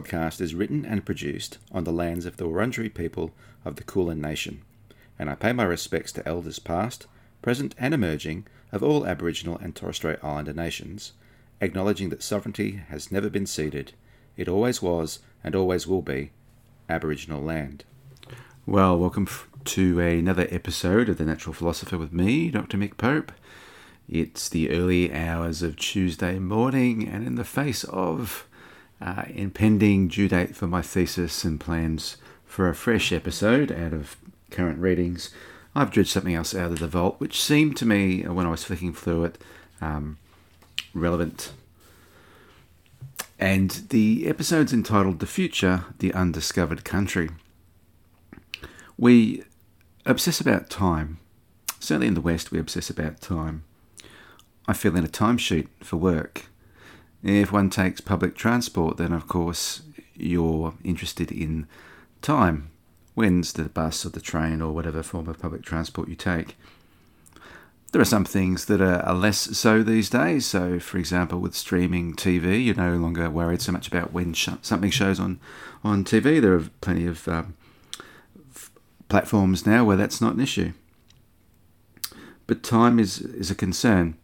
Podcast is written and produced on the lands of the Wurundjeri people of the Kulin Nation, and I pay my respects to elders past, present, and emerging of all Aboriginal and Torres Strait Islander nations, acknowledging that sovereignty has never been ceded, it always was and always will be Aboriginal land. Well, welcome to another episode of The Natural Philosopher with me, Dr. Mick Pope. It's the early hours of Tuesday morning, and in the face of uh, impending due date for my thesis and plans for a fresh episode out of current readings, I've dredged something else out of the vault, which seemed to me, uh, when I was flicking through it, um, relevant. And the episode's entitled The Future, the Undiscovered Country. We obsess about time. Certainly in the West, we obsess about time. I fill in a timesheet for work. If one takes public transport, then of course you're interested in time. When's the bus or the train or whatever form of public transport you take? There are some things that are, less so these days. So, for example, with streaming TV, you're no longer worried so much about when sh- something shows on, on TV. There are plenty of um, f- platforms now where that's not an issue. But time is, is a concern.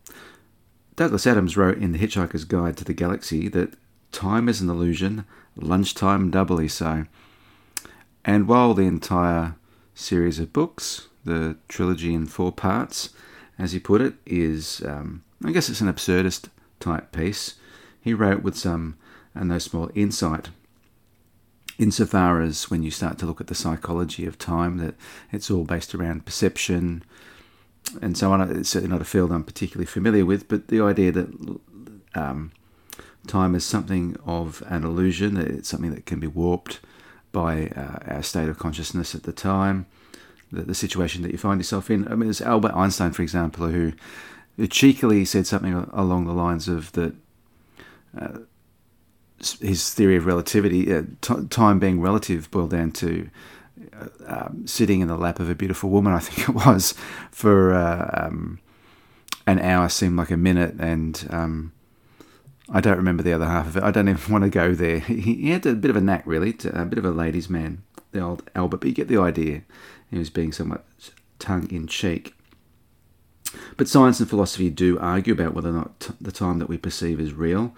Douglas Adams wrote in The Hitchhiker's Guide to the Galaxy that time is an illusion, lunchtime doubly so. And while the entire series of books, the trilogy in four parts, as he put it, is, um, I guess it's an absurdist type piece, he wrote with some and uh, no small insight. Insofar as when you start to look at the psychology of time, that it's all based around perception, and so on. It's certainly not a field I'm particularly familiar with, but the idea that um, time is something of an illusion, it's something that can be warped by uh, our state of consciousness at the time, the, the, situation that you find yourself in. I mean, there's Albert Einstein, for example, who, who cheekily said something along the lines of that. Uh, his theory of relativity, uh, t- time being relative, boiled down to um, sitting in the lap of a beautiful woman, I think it was, for uh, um, an hour seemed like a minute, and um, I don't remember the other half of it. I don't even want to go there. He, he had a bit of a knack, really, to, a bit of a ladies' man, the old Albert, but you get the idea. He was being somewhat tongue in cheek. But science and philosophy do argue about whether or not t- the time that we perceive is real.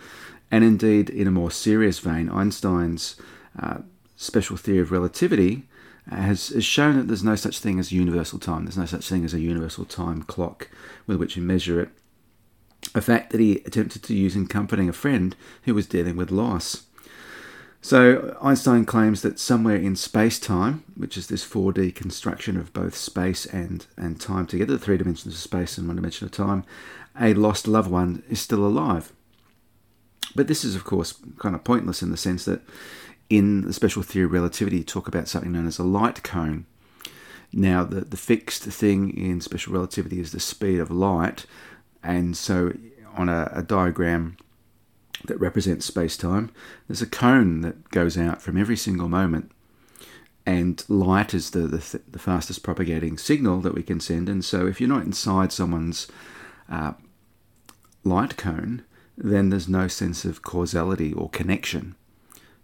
And indeed, in a more serious vein, Einstein's uh, special theory of relativity has, has shown that there's no such thing as universal time. There's no such thing as a universal time clock with which you measure it. A fact that he attempted to use in comforting a friend who was dealing with loss. So Einstein claims that somewhere in space time, which is this 4D construction of both space and, and time together, the three dimensions of space and one dimension of time, a lost loved one is still alive. But this is, of course, kind of pointless in the sense that in the special theory of relativity, talk about something known as a light cone. Now, the, the fixed thing in special relativity is the speed of light, and so on a, a diagram that represents space time, there's a cone that goes out from every single moment, and light is the, the, the fastest propagating signal that we can send. And so, if you're not inside someone's uh, light cone, then there's no sense of causality or connection.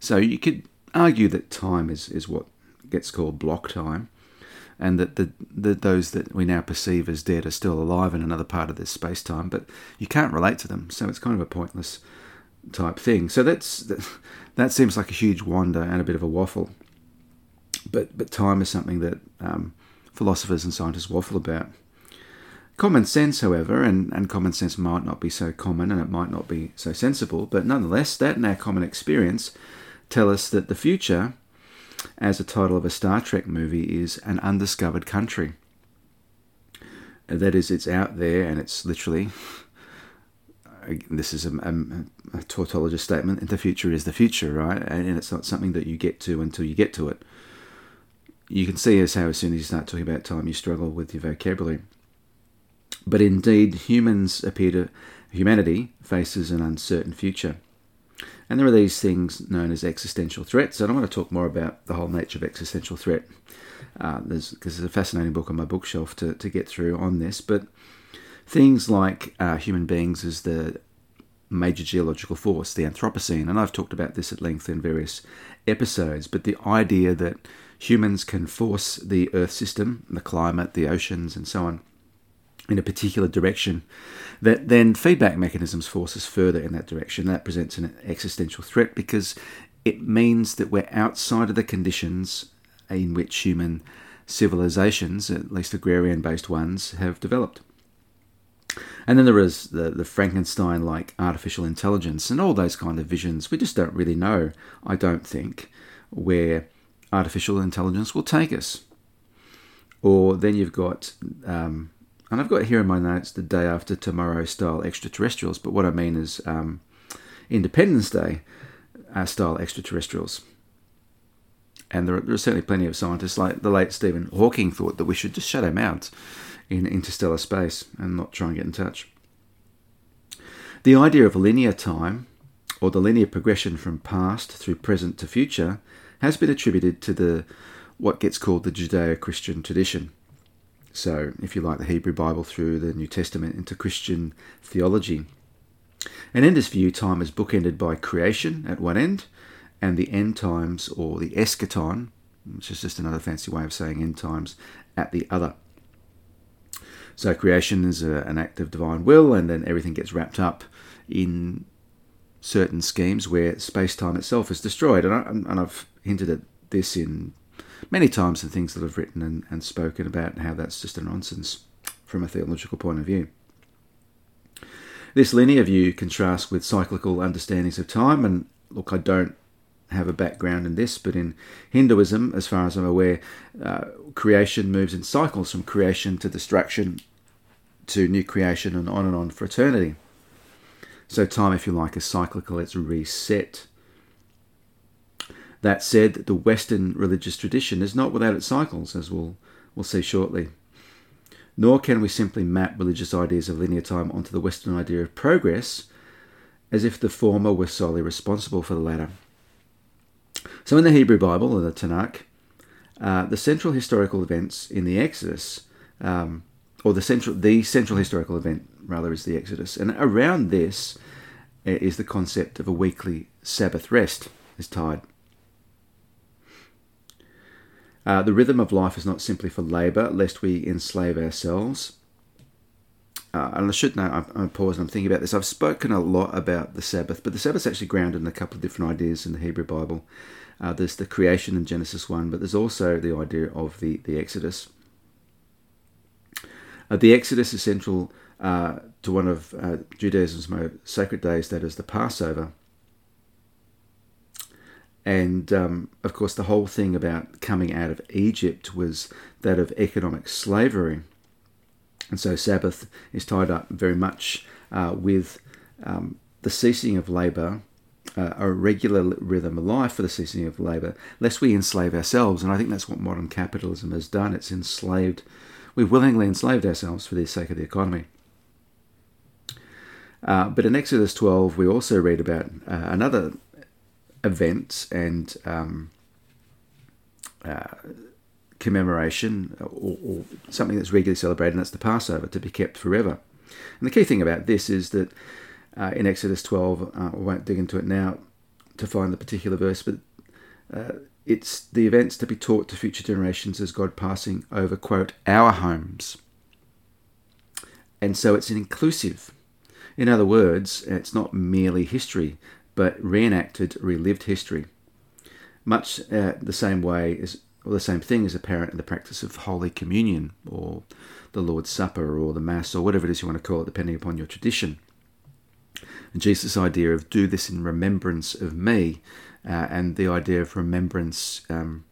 So you could argue that time is, is what gets called block time, and that the, the those that we now perceive as dead are still alive in another part of this space time, but you can't relate to them, so it's kind of a pointless type thing. So that's that, that seems like a huge wonder and a bit of a waffle. But but time is something that um, philosophers and scientists waffle about. Common sense, however, and, and common sense might not be so common and it might not be so sensible, but nonetheless, that and our common experience tell us that the future, as the title of a Star Trek movie, is an undiscovered country. That is, it's out there and it's literally this is a, a, a, tautologist statement, the future is the future, right? And it's not something that you get to until you get to it. You can see as how as soon as you start talking about time, you struggle with your vocabulary. But indeed, humans appear to, humanity faces an uncertain future. And there are these things known as existential threats. And I want to talk more about the whole nature of existential threat. Uh, there's, because there's a fascinating book on my bookshelf to, to get through on this. But things like uh, human beings as the major geological force, the Anthropocene, and I've talked about this at length in various episodes, but the idea that humans can force the Earth system, the climate, the oceans, and so on, in a particular direction, that then feedback mechanisms force us further in that direction. That presents an existential threat because it means that we're outside of the conditions in which human civilizations, at least agrarian based ones, have developed. And then there is the, the Frankenstein like artificial intelligence and all those kind of visions. We just don't really know, I don't think, where artificial intelligence will take us. Or then you've got, um, and I've got here in my notes the day after tomorrow style extraterrestrials, but what I mean is um, Independence Day uh, style extraterrestrials. And there are, there are certainly plenty of scientists, like the late Stephen Hawking, thought that we should just shut him out in interstellar space and not try and get in touch. The idea of linear time, or the linear progression from past through present to future, has been attributed to the what gets called the Judeo-Christian tradition. So, if you like the Hebrew Bible through the New Testament into Christian theology. And in this view, time is bookended by creation at one end and the end times or the eschaton, which is just another fancy way of saying end times, at the other. So creation is a, an act of divine will, and then everything gets wrapped up in certain schemes where space time itself is destroyed. And, I, and I've hinted at this in many times in things that I've written and, and spoken about how that's just a nonsense from a theological point of view. This linear view contrasts with cyclical understandings of time, and look, I don't have a background in this, but in Hinduism, as far as I'm aware, uh, creation moves in cycles from creation to destruction to new creation and on and on for eternity. So, time, if you like, is cyclical, it's reset. That said, the Western religious tradition is not without its cycles, as we'll, we'll see shortly. Nor can we simply map religious ideas of linear time onto the Western idea of progress as if the former were solely responsible for the latter. So, in the Hebrew Bible, or the Tanakh, uh, the central historical events in the Exodus, um, or the central the central historical event rather, is the Exodus, and around this uh, is the concept of a weekly Sabbath rest is tied. Uh, the rhythm of life is not simply for labour, lest we enslave ourselves. Uh, and I should know, I'm, I'm pausing, I'm thinking about this. I've spoken a lot about the Sabbath, but the Sabbath's actually grounded in a couple of different ideas in the Hebrew Bible. Uh, there's the creation in Genesis 1, but there's also the idea of the, the Exodus. Uh, the Exodus is central uh, to one of uh, Judaism's most sacred days, that is the Passover. And um, of course, the whole thing about coming out of Egypt was that of economic slavery. And so, Sabbath is tied up very much uh, with um, the ceasing of labour uh, a regular rhythm of life for the ceasing of labour, lest we enslave ourselves. And I think that's what modern capitalism has done. It's enslaved, we've willingly enslaved ourselves for the sake of the economy. Uh, but in Exodus 12, we also read about uh, another event and um, uh, commemoration or, or, something that's regularly celebrated, and that's the Passover to be kept forever. And the key thing about this is that uh, in Exodus 12. Uh, I won't dig into it now to find the particular verse, but uh, it's the events to be taught to future generations as God passing over, quote, our homes. And so it's an inclusive. In other words, it's not merely history, but reenacted, relived history. Much uh, the same way as, or the same thing is apparent in the practice of Holy Communion or the Lord's Supper or the Mass or whatever it is you want to call it, depending upon your tradition. And Jesus' idea of do this in remembrance of me, uh, and the idea of remembrance um,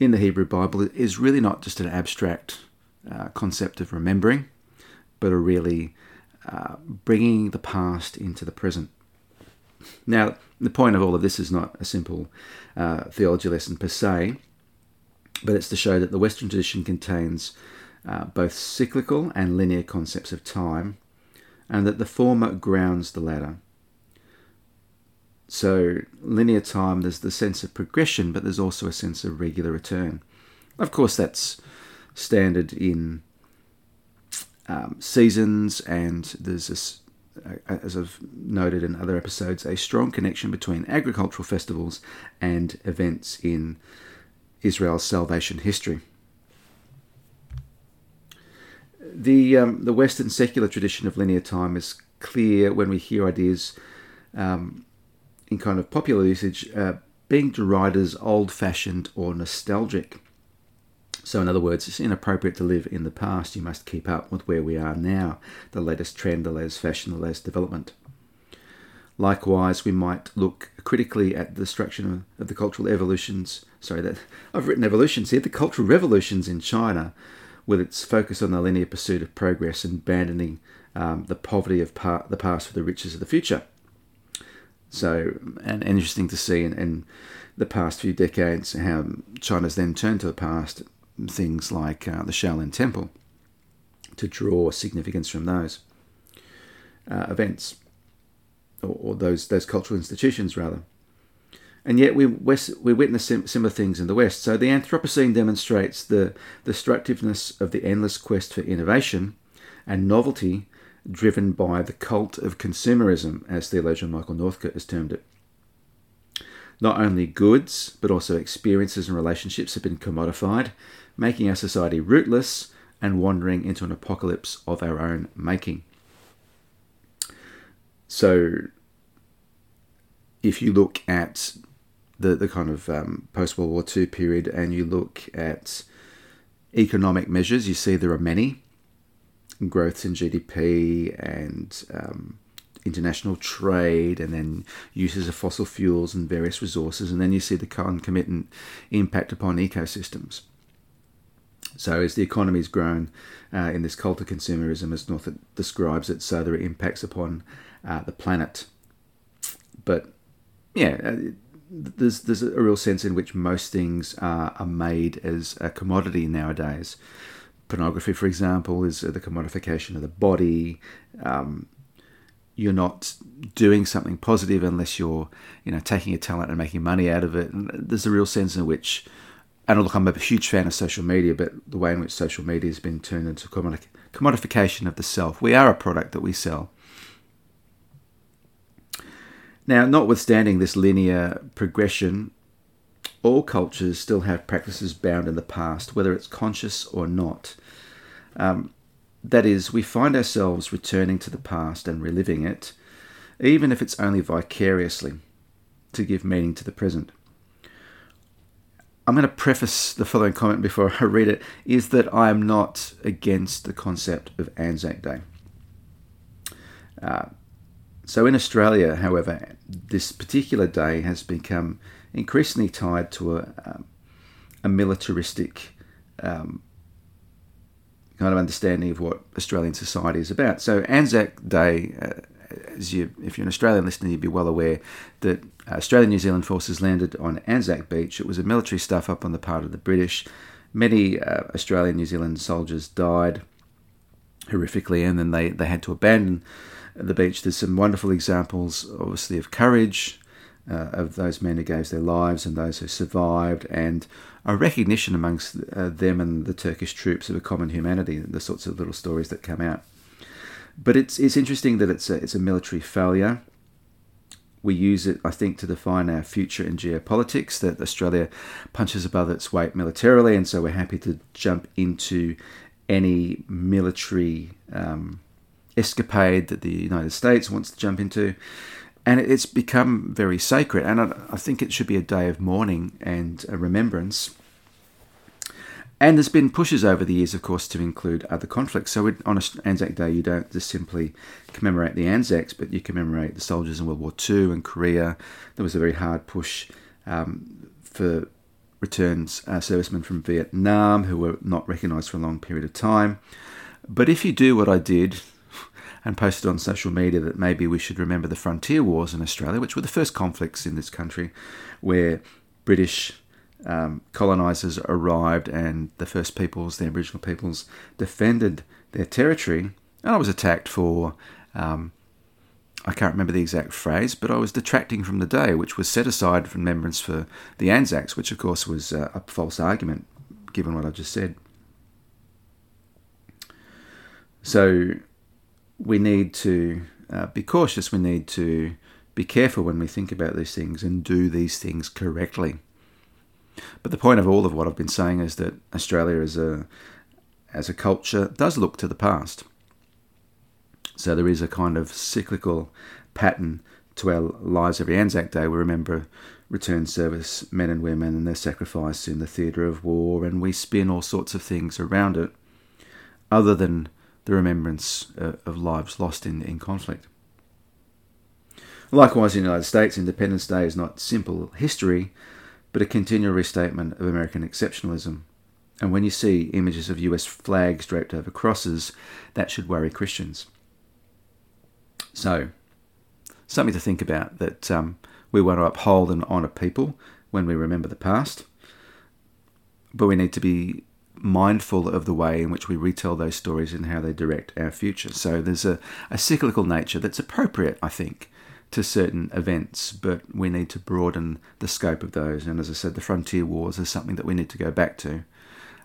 in the Hebrew Bible is really not just an abstract uh, concept of remembering, but a really uh, bringing the past into the present. Now, the point of all of this is not a simple uh, theology lesson per se, but it's to show that the Western tradition contains uh, both cyclical and linear concepts of time, and that the former grounds the latter. So, linear time, there's the sense of progression, but there's also a sense of regular return. Of course, that's standard in um, seasons, and there's this, as I've noted in other episodes, a strong connection between agricultural festivals and events in Israel's salvation history. The, um, the Western secular tradition of linear time is clear when we hear ideas um, in kind of popular usage uh, being derided as old fashioned or nostalgic. So, in other words, it's inappropriate to live in the past. You must keep up with where we are now, the latest trend, the latest fashion, the latest development. Likewise, we might look critically at the destruction of the cultural evolutions. Sorry, that I've written evolutions here. The cultural revolutions in China, with its focus on the linear pursuit of progress and abandoning um, the poverty of the past for the riches of the future. So, and, and interesting to see in, in, the past few decades how China's then turned to the past things like uh, the Shaolin Temple to draw significance from those uh, events or, or, those those cultural institutions rather. And yet we we witness similar things in the West. So the Anthropocene demonstrates the destructiveness of the endless quest for innovation and novelty driven by the cult of consumerism, as theologian Michael Northcott has termed it. Not only goods, but also experiences and relationships have been commodified, making our society rootless and wandering into an apocalypse of our own making. So, if you look at the, the kind of um, post World War II period and you look at economic measures, you see there are many growths in GDP and um, international trade, and then uses of fossil fuels and various resources, and then you see the concomitant impact upon ecosystems. So as the economy has grown uh, in this cult of consumerism, as North describes it, so there are impacts upon uh, the planet. But yeah, uh, there's there's a real sense in which most things are, are made as a commodity nowadays. Pornography, for example, is the commodification of the body. Um, you're not doing something positive unless you're, you know, taking a talent and making money out of it. And there's a real sense in which and look, I'm a huge fan of social media, but the way in which social media has been turned into commodification of the self. We are a product that we sell. Now, notwithstanding this linear progression, all cultures still have practices bound in the past, whether it's conscious or not. Um, that is, we find ourselves returning to the past and reliving it, even if it's only vicariously, to give meaning to the present. I'm going to preface the following comment before I read it is that I am not against the concept of Anzac Day. Uh, so in Australia, however, this particular day has become increasingly tied to a, um, a militaristic um, kind of understanding of what Australian society is about. So Anzac Day, uh, as you, if you're an Australian listener, you'd be well aware that Australian New Zealand forces landed on Anzac Beach. It was a military stuff up on the part of the British. Many uh, Australian New Zealand soldiers died horrifically, and then they, they had to abandon the beach. There's some wonderful examples, obviously, of courage uh, of those men who gave their lives and those who survived, and a recognition amongst uh, them and the Turkish troops of a common humanity, the sorts of little stories that come out. But it's it's interesting that it's a, it's a military failure. We use it, I think, to define our future in geopolitics. That Australia punches above its weight militarily, and so we're happy to jump into any military um, escapade that the United States wants to jump into. And it's become very sacred, and I, I think it should be a day of mourning and a remembrance and there's been pushes over the years, of course, to include other conflicts. So on Anzac Day, you don't just simply commemorate the Anzacs, but you commemorate the soldiers in World War II and Korea. There was a very hard push um, for returns uh, servicemen from Vietnam who were not recognised for a long period of time. But if you do what I did and posted on social media that maybe we should remember the frontier wars in Australia, which were the first conflicts in this country where British um, colonisers arrived and the first peoples, the Aboriginal peoples, defended their territory. And I was attacked for, um, I can't remember the exact phrase, but I was detracting from the day, which was set aside for remembrance for the Anzacs, which of course was uh, a false argument given what I just said. So we need to uh, be cautious. We need to be careful when we think about these things and do these things correctly. But the point of all of what I've been saying is that Australia as a as a culture does look to the past. So there is a kind of cyclical pattern to our lives every Anzac Day. We remember return service men and women and their sacrifice in the theatre of war, and we spin all sorts of things around it, other than the remembrance uh, of lives lost in, in conflict. Likewise, in the United States, Independence Day is not simple history, but a continual restatement of American exceptionalism. And when you see images of US flags draped over crosses, that should worry Christians. So, something to think about that um, we want to uphold and honour people when we remember the past, but we need to be mindful of the way in which we retell those stories and how they direct our future. So there's a, a cyclical nature that's appropriate, I think, to certain events, but we need to broaden the scope of those. And as I said, the frontier wars is something that we need to go back to,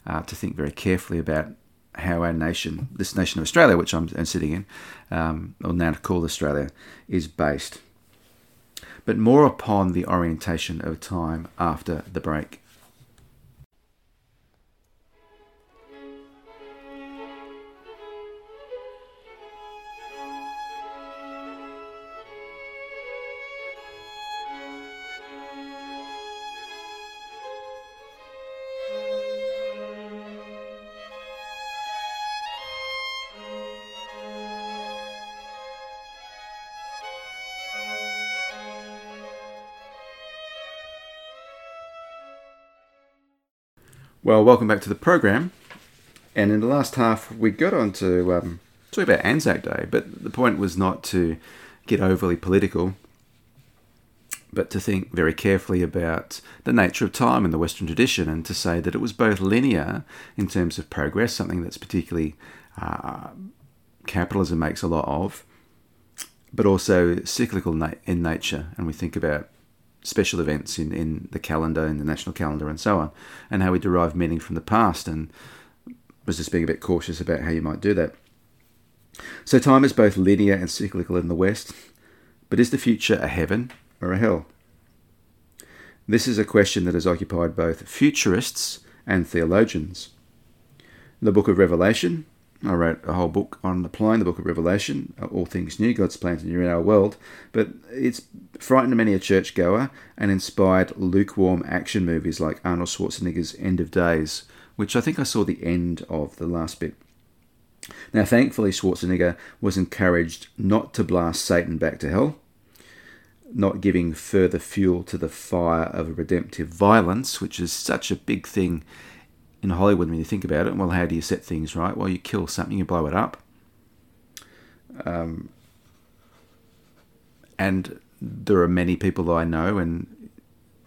uh, to think very carefully about how our nation, this nation of Australia, which I'm, I'm sitting in, um, or now called Australia, is based. But more upon the orientation of time after the break. Well, welcome back to the program. And in the last half, we got on to um, talk about Anzac Day, but the point was not to get overly political, but to think very carefully about the nature of time in the Western tradition and to say that it was both linear in terms of progress, something that's particularly uh, capitalism makes a lot of, but also cyclical na- in nature. And we think about special events in, in the calendar, in the national calendar, and so on, and how we derive meaning from the past. And was just being a bit cautious about how you might do that. So, time is both linear and cyclical in the West, but is the future a heaven or a hell? This is a question that has occupied both futurists and theologians. The book of Revelation I wrote a whole book on applying the book of Revelation, uh, all things new, God's plan to new in our world. But it's frightened many a churchgoer and inspired lukewarm action movies like Arnold Schwarzenegger's End of Days, which I think I saw the end of the last bit. Now, thankfully, Schwarzenegger was encouraged not to blast Satan back to hell, not giving further fuel to the fire of redemptive violence, which is such a big thing in Hollywood when you think about it. Well, how do you set things right? Well, you kill something, you blow it up. Um, and there are many people that I know and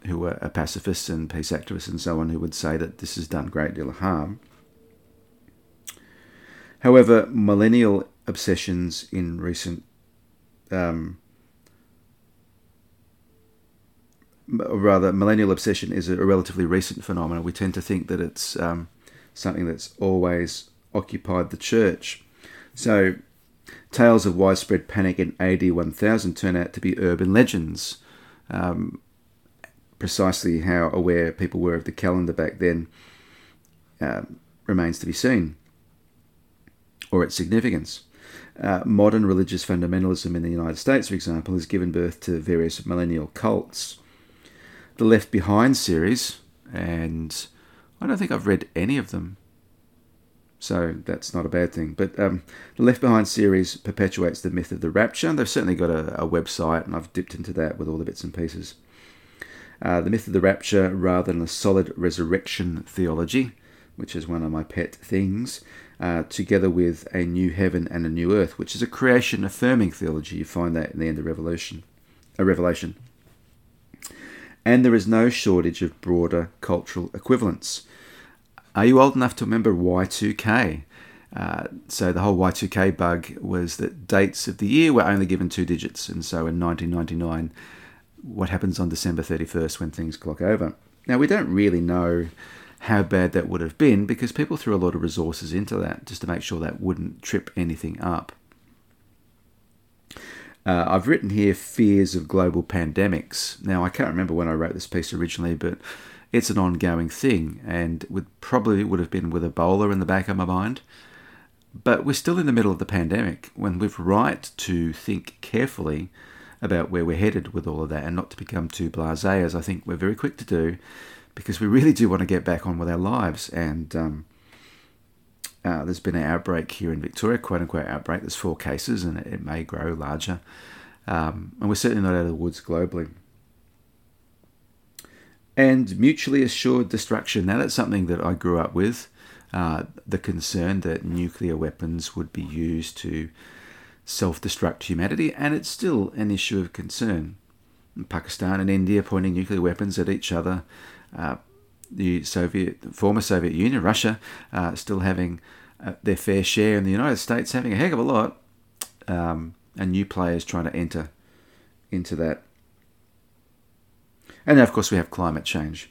who are pacifists and peace activists and so on who would say that this has done a great deal of harm. However, millennial obsessions in recent um, rather, millennial obsession is a relatively recent phenomenon. We tend to think that it's um, something that's always occupied the church. So, tales of widespread panic in AD 1000 turn out to be urban legends. Um, precisely how aware people were of the calendar back then uh, remains to be seen, or its significance. Uh, modern religious fundamentalism in the United States, for example, has given birth to various millennial cults the Left Behind series, and I don't think I've read any of them. So that's not a bad thing. But um, the Left Behind series perpetuates the myth of the rapture. They've certainly got a, a website, and I've dipped into that with all the bits and pieces. Uh, the myth of the rapture, rather than a solid resurrection theology, which is one of my pet things, uh, together with a new heaven and a new earth, which is a creation affirming theology. You find that in the end of Revelation. A Revelation. And there is no shortage of broader cultural equivalents. Are you old enough to remember Y2K? Uh, so the whole Y2K bug was that dates of the year were only given two digits, and so in 1999, what happens on December 31st when things clock over? Now we don't really know how bad that would have been because people threw a lot of resources into that just to make sure that wouldn't trip anything up. Uh, I've written here fears of global pandemics. Now, I can't remember when I wrote this piece originally, but it's an ongoing thing and would probably would have been with Ebola in the back of my mind. But we're still in the middle of the pandemic when we've right to think carefully about where we're headed with all of that and not to become too blasé, as I think we're very quick to do, because we really do want to get back on with our lives. And um, uh, there's been an outbreak here in Victoria, quote unquote outbreak. There's four cases, and it, it may grow larger. Um, and we're certainly not out of the woods globally. And mutually assured destruction. Now, that's something that I grew up with. Uh, the concern that nuclear weapons would be used to self destruct humanity, and it's still an issue of concern. Pakistan and India pointing nuclear weapons at each other, uh, the Soviet, former Soviet Union, Russia, uh, still having uh, their fair share, and the United States having a heck of a lot, um, and new players trying to enter into that. And then, of course, we have climate change.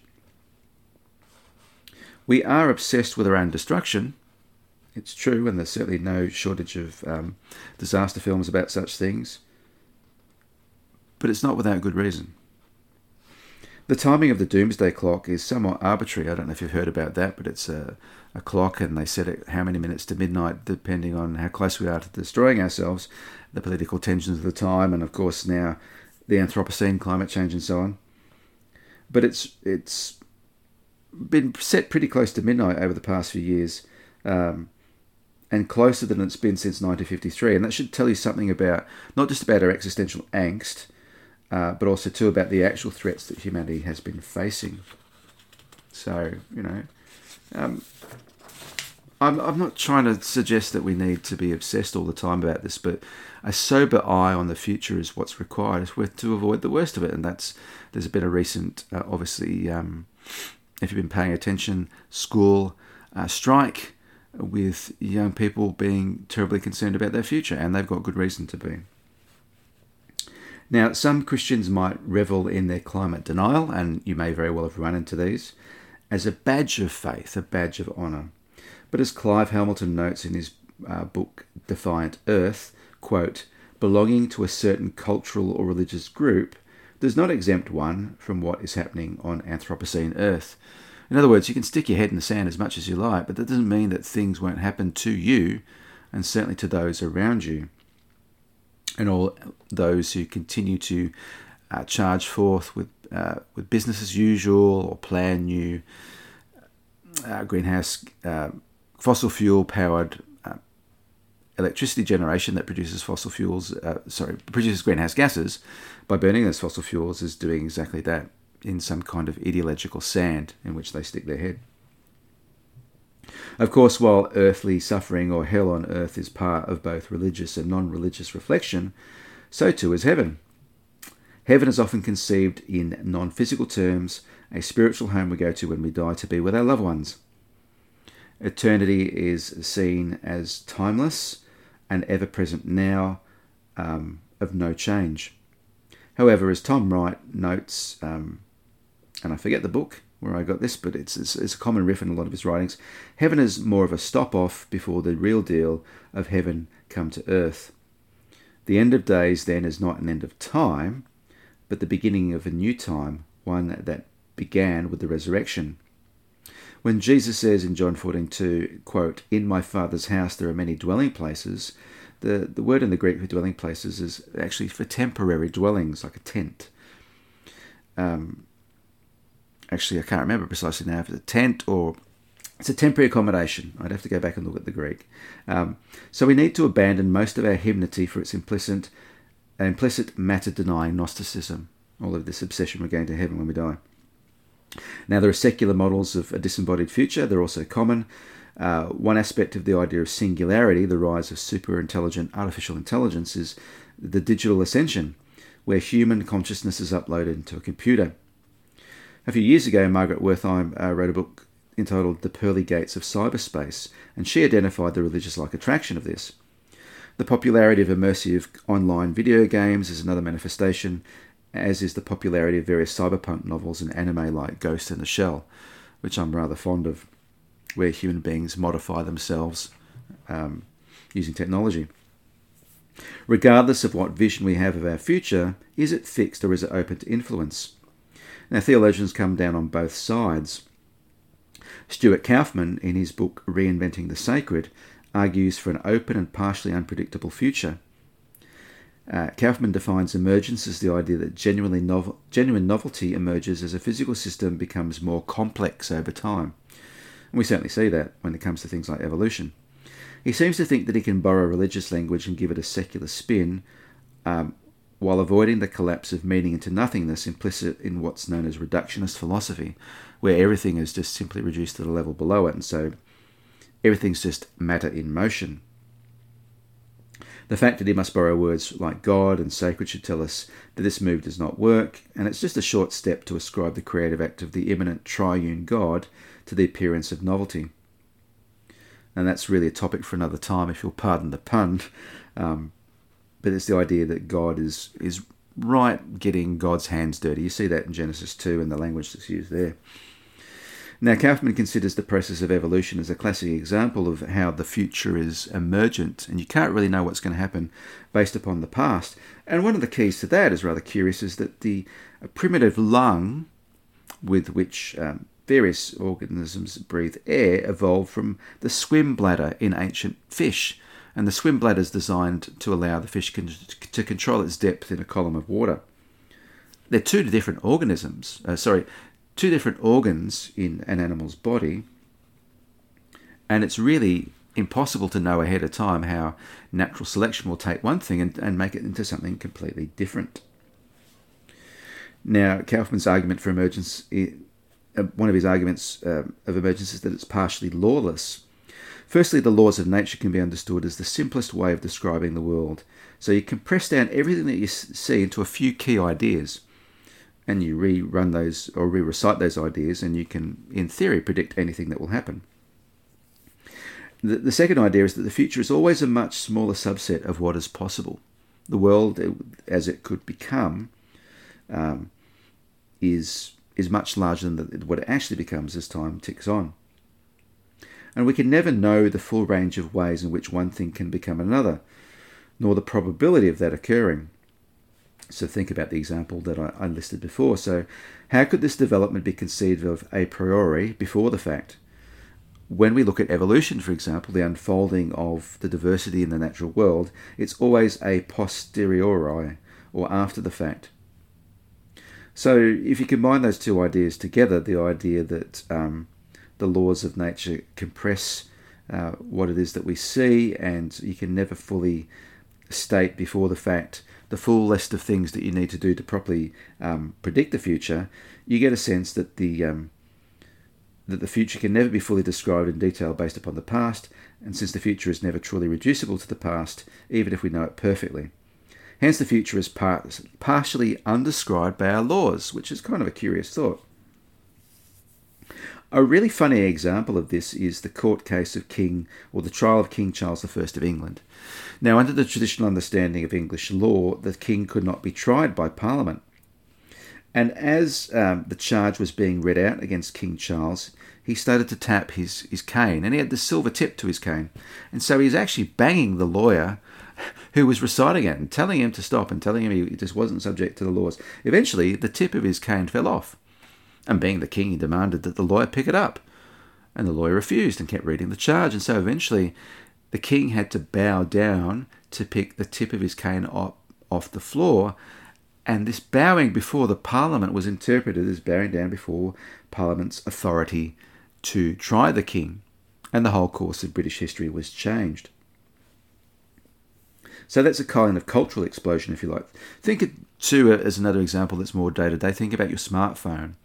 We are obsessed with our own destruction. It's true, and there's certainly no shortage of um, disaster films about such things. But it's not without good reason. The timing of the doomsday clock is somewhat arbitrary. I don't know if you've heard about that, but it's a, a clock and they set it how many minutes to midnight depending on how close we are to destroying ourselves, the political tensions of the time, and of course now the Anthropocene, climate change, and so on. But it's it's been set pretty close to midnight over the past few years, um, and closer than it's been since 1953. And that should tell you something about not just about our existential angst, uh, but also too about the actual threats that humanity has been facing. So you know, um, I'm I'm not trying to suggest that we need to be obsessed all the time about this, but a sober eye on the future is what's required to avoid the worst of it, and that's there's a recent, uh, obviously, um, if you've been paying attention, school uh, strike with young people being terribly concerned about their future, and they've got good reason to be. Now, some Christians might revel in their climate denial, and you may very well have run into these, as a badge of faith, a badge of honour. But as Clive Hamilton notes in his uh, book Defiant Earth, quote, belonging to a certain cultural or religious group does not exempt one from what is happening on Anthropocene Earth. In other words, you can stick your head in the sand as much as you like, but that doesn't mean that things won't happen to you and certainly to those around you and all those who continue to uh, charge forth with uh, with business as usual or plan new uh, greenhouse uh, fossil fuel powered uh, electricity generation that produces fossil fuels uh, sorry produces greenhouse gases by burning those fossil fuels is doing exactly that in some kind of ideological sand in which they stick their head. Of course, while earthly suffering or hell on earth is part of both religious and non religious reflection, so too is heaven. Heaven is often conceived in non physical terms, a spiritual home we go to when we die to be with our loved ones. Eternity is seen as timeless and ever present now, um, of no change. However, as Tom Wright notes, um, and I forget the book, where I got this, but it's, it's, it's, a common riff in a lot of his writings. Heaven is more of a stop off before the real deal of heaven come to earth. The end of days then is not an end of time, but the beginning of a new time, one that began with the resurrection. When Jesus says in John 14:2, quote, "In my Father's house there are many dwelling places," the, the word in the Greek for dwelling places is actually for temporary dwellings, like a tent. Um, actually, I can't remember precisely now if it's a tent or it's a temporary accommodation. I'd have to go back and look at the Greek. Um, so we need to abandon most of our hymnody for its implicit, implicit matter denying Gnosticism, all of this obsession with going to heaven when we die. Now, there are secular models of a disembodied future, they're also common. Uh, one aspect of the idea of singularity, the rise of super intelligent artificial intelligence, is the digital ascension, where human consciousness is uploaded into a computer. A few years ago, Margaret Wertheim uh, wrote a book entitled The Pearly Gates of Cyberspace, and she identified the religious like attraction of this. The popularity of immersive online video games is another manifestation, as is the popularity of various cyberpunk novels and anime like Ghost in the Shell, which I'm rather fond of, where human beings modify themselves um, using technology. Regardless of what vision we have of our future, is it fixed or is it open to influence? Now, theologians come down on both sides. Stuart Kauffman, in his book Reinventing the Sacred, argues for an open and partially unpredictable future. Uh, Kauffman defines emergence as the idea that genuinely novel, genuine novelty emerges as a physical system becomes more complex over time. And we certainly see that when it comes to things like evolution. He seems to think that he can borrow religious language and give it a secular spin um, while avoiding the collapse of meaning into nothingness implicit in what's known as reductionist philosophy, where everything is just simply reduced to the level below it, and so everything's just matter in motion. The fact that he must borrow words like God and sacred should tell us that this move does not work, and it's just a short step to ascribe the creative act of the immanent triune God to the appearance of novelty. And that's really a topic for another time, if you'll pardon the pun. Um, but it's the idea that God is is right getting God's hands dirty. You see that in Genesis 2 and the language that's used there. Now, Kauffman considers the process of evolution as a classic example of how the future is emergent, and you can't really know what's going to happen based upon the past. And one of the keys to that is rather curious is that the primitive lung with which um, various organisms breathe air evolved from the swim bladder in ancient fish and the swim bladder is designed to allow the fish con- to control its depth in a column of water. They're two different organisms, uh, sorry, two different organs in an animal's body, and it's really impossible to know ahead of time how natural selection will take one thing and, and make it into something completely different. Now, Kauffman's argument for emergence, uh, one of his arguments uh, of emergence is that it's partially lawless. Firstly, the laws of nature can be understood as the simplest way of describing the world. So you compress down everything that you see into a few key ideas, and you rerun those or re recite those ideas, and you can, in theory, predict anything that will happen. The, second idea is that the future is always a much smaller subset of what is possible. The world, as it could become, um, is is much larger than the, what it actually becomes as time ticks on and we can never know the full range of ways in which one thing can become another, nor the probability of that occurring. So think about the example that I, listed before. So, how could this development be conceived of a priori before the fact? When we look at evolution, for example, the unfolding of the diversity in the natural world, it's always a posteriori or after the fact. So, if you combine those two ideas together, the idea that um, the laws of nature compress uh, what it is that we see, and you can never fully state before the fact the full list of things that you need to do to properly um, predict the future. You get a sense that the um, that the future can never be fully described in detail based upon the past, and since the future is never truly reducible to the past, even if we know it perfectly. Hence, the future is part, partially undescribed by our laws, which is kind of a curious thought. A really funny example of this is the court case of King, or the trial of King Charles I of England. Now, under the traditional understanding of English law, the king could not be tried by Parliament. And as um, the charge was being read out against King Charles, he started to tap his, his cane, and he had the silver tip to his cane. And so he was actually banging the lawyer who was reciting it and telling him to stop and telling him he just wasn't subject to the laws. Eventually, the tip of his cane fell off and being the king, he demanded that the lawyer pick it up. And the lawyer refused and kept reading the charge. And so eventually, the king had to bow down to pick the tip of his cane off, off the floor. And this bowing before the parliament was interpreted as bowing down before parliament's authority to try the king. And the whole course of British history was changed. So that's a kind of cultural explosion, if you like. Think it too as another example that's more day to day. Think about your smartphone.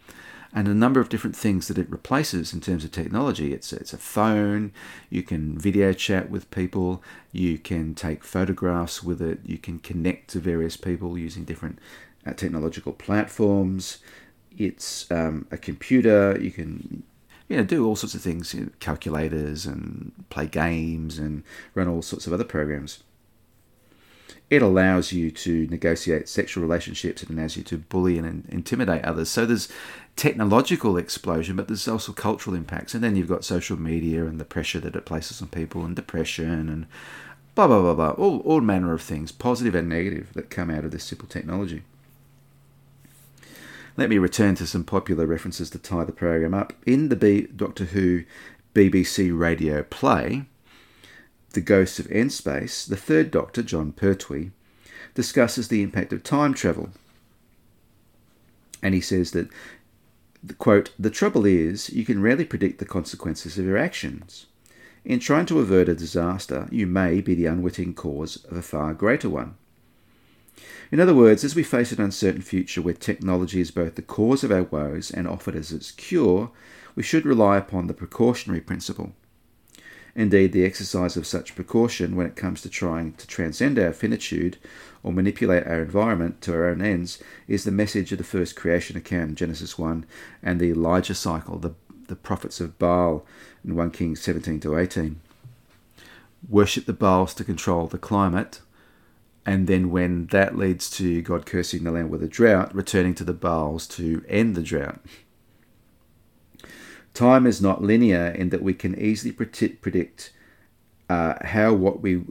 and a number of different things that it replaces in terms of technology. It's, it's a phone, you can video chat with people, you can take photographs with it, you can connect to various people using different uh, technological platforms. It's um, a computer, you can you know, do all sorts of things, you know, calculators and play games and run all sorts of other programs. It allows you to negotiate sexual relationships. It allows you to bully and intimidate others. So there's technological explosion, but there's also cultural impacts. And then you've got social media and the pressure that it places on people and depression and blah, blah, blah, blah. All, all manner of things, positive and negative, that come out of this simple technology. Let me return to some popular references to tie the program up. In the B- Doctor Who BBC radio play, The Ghosts of N-Space, the third Doctor, Jon Pertwee, discusses the impact of time travel. And he says that, quote, the trouble is, you can rarely predict the consequences of your actions. In trying to avert a disaster, you may be the unwitting cause of a far greater one. In other words, as we face an uncertain future where technology is both the cause of our woes and offered as its cure, we should rely upon the precautionary principle. Indeed, the exercise of such precaution when it comes to trying to transcend our finitude or manipulate our environment to our own ends is the message of the first creation account Genesis 1 and the Elijah cycle, the, the prophets of Baal in 1 Kings 17 to 18. Worship the Baals to control the climate, and then when that leads to God cursing the land with a drought, returning to the Baals to end the drought. Time is not linear in that we can easily predict uh, how what we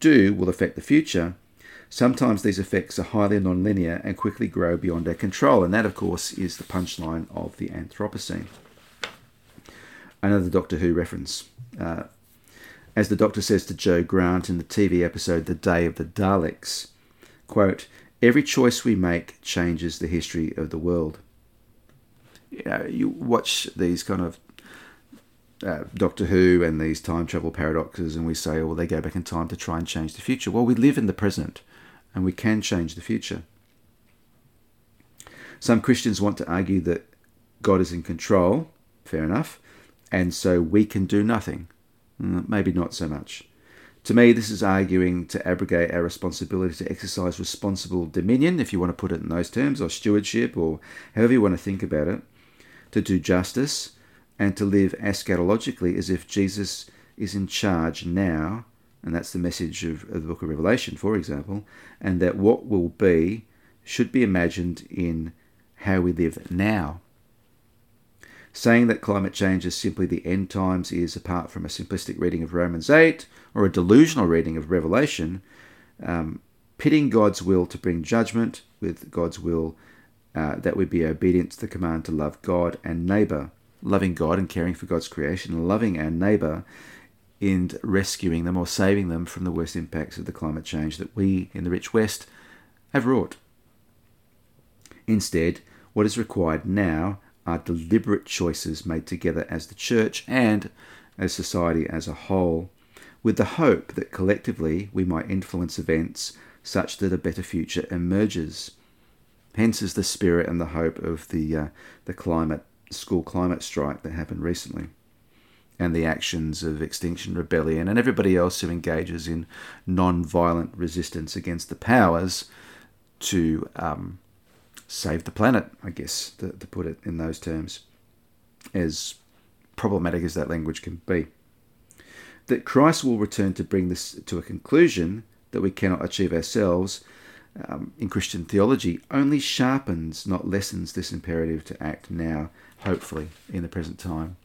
do will affect the future. Sometimes these effects are highly non-linear and quickly grow beyond our control, and that, of course, is the punchline of the Anthropocene. Another Doctor Who reference. Uh, as the Doctor says to Jo Grant in the TV episode The Day of the Daleks, quote, Every choice we make changes the history of the world. You, know, you watch these kind of uh, Doctor Who and these time travel paradoxes, and we say, oh, well, they go back in time to try and change the future. Well, we live in the present, and we can change the future. Some Christians want to argue that God is in control, fair enough, and so we can do nothing. Mm, maybe not so much. To me, this is arguing to abrogate our responsibility to exercise responsible dominion, if you want to put it in those terms, or stewardship, or however you want to think about it, to do justice, and to live eschatologically as if Jesus is in charge now, and that's the message of, of the book of Revelation, for example, and that what will be should be imagined in how we live now. Saying that climate change is simply the end times is, apart from a simplistic reading of Romans 8 or a delusional reading of Revelation, um, pitting God's will to bring judgment with God's will uh, that we be obedient to the command to love God and neighbour. Loving God and caring for God's creation, loving our neighbour in rescuing them or saving them from the worst impacts of the climate change that we in the rich West have wrought. Instead, what is required now are deliberate choices made together as the church and as society as a whole, with the hope that collectively we might influence events such that a better future emerges. Hence is the spirit and the hope of the uh, the climate school climate strike that happened recently, and the actions of Extinction Rebellion and everybody else who engages in non-violent resistance against the powers to um, save the planet, I guess, to, to put it in those terms, as problematic as that language can be. That Christ will return to bring this to a conclusion that we cannot achieve ourselves um, in Christian theology only sharpens, not lessens, this imperative to act now, hopefully, in the present time.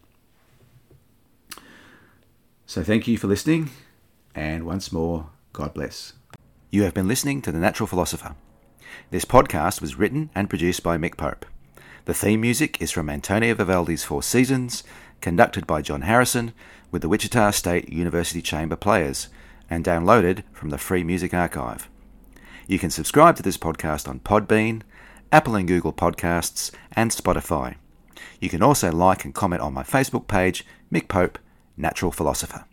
So, thank you for listening, and once more, God bless. You have been listening to The Natural Philosopher. This podcast was written and produced by Mick Pope. The theme music is from Antonio Vivaldi's Four Seasons, conducted by John Harrison with the Wichita State University Chamber Players, and downloaded from the Free Music Archive. You can subscribe to this podcast on Podbean, Apple and Google Podcasts, and Spotify. You can also like and comment on my Facebook page, Mick Pope, Natural Philosopher.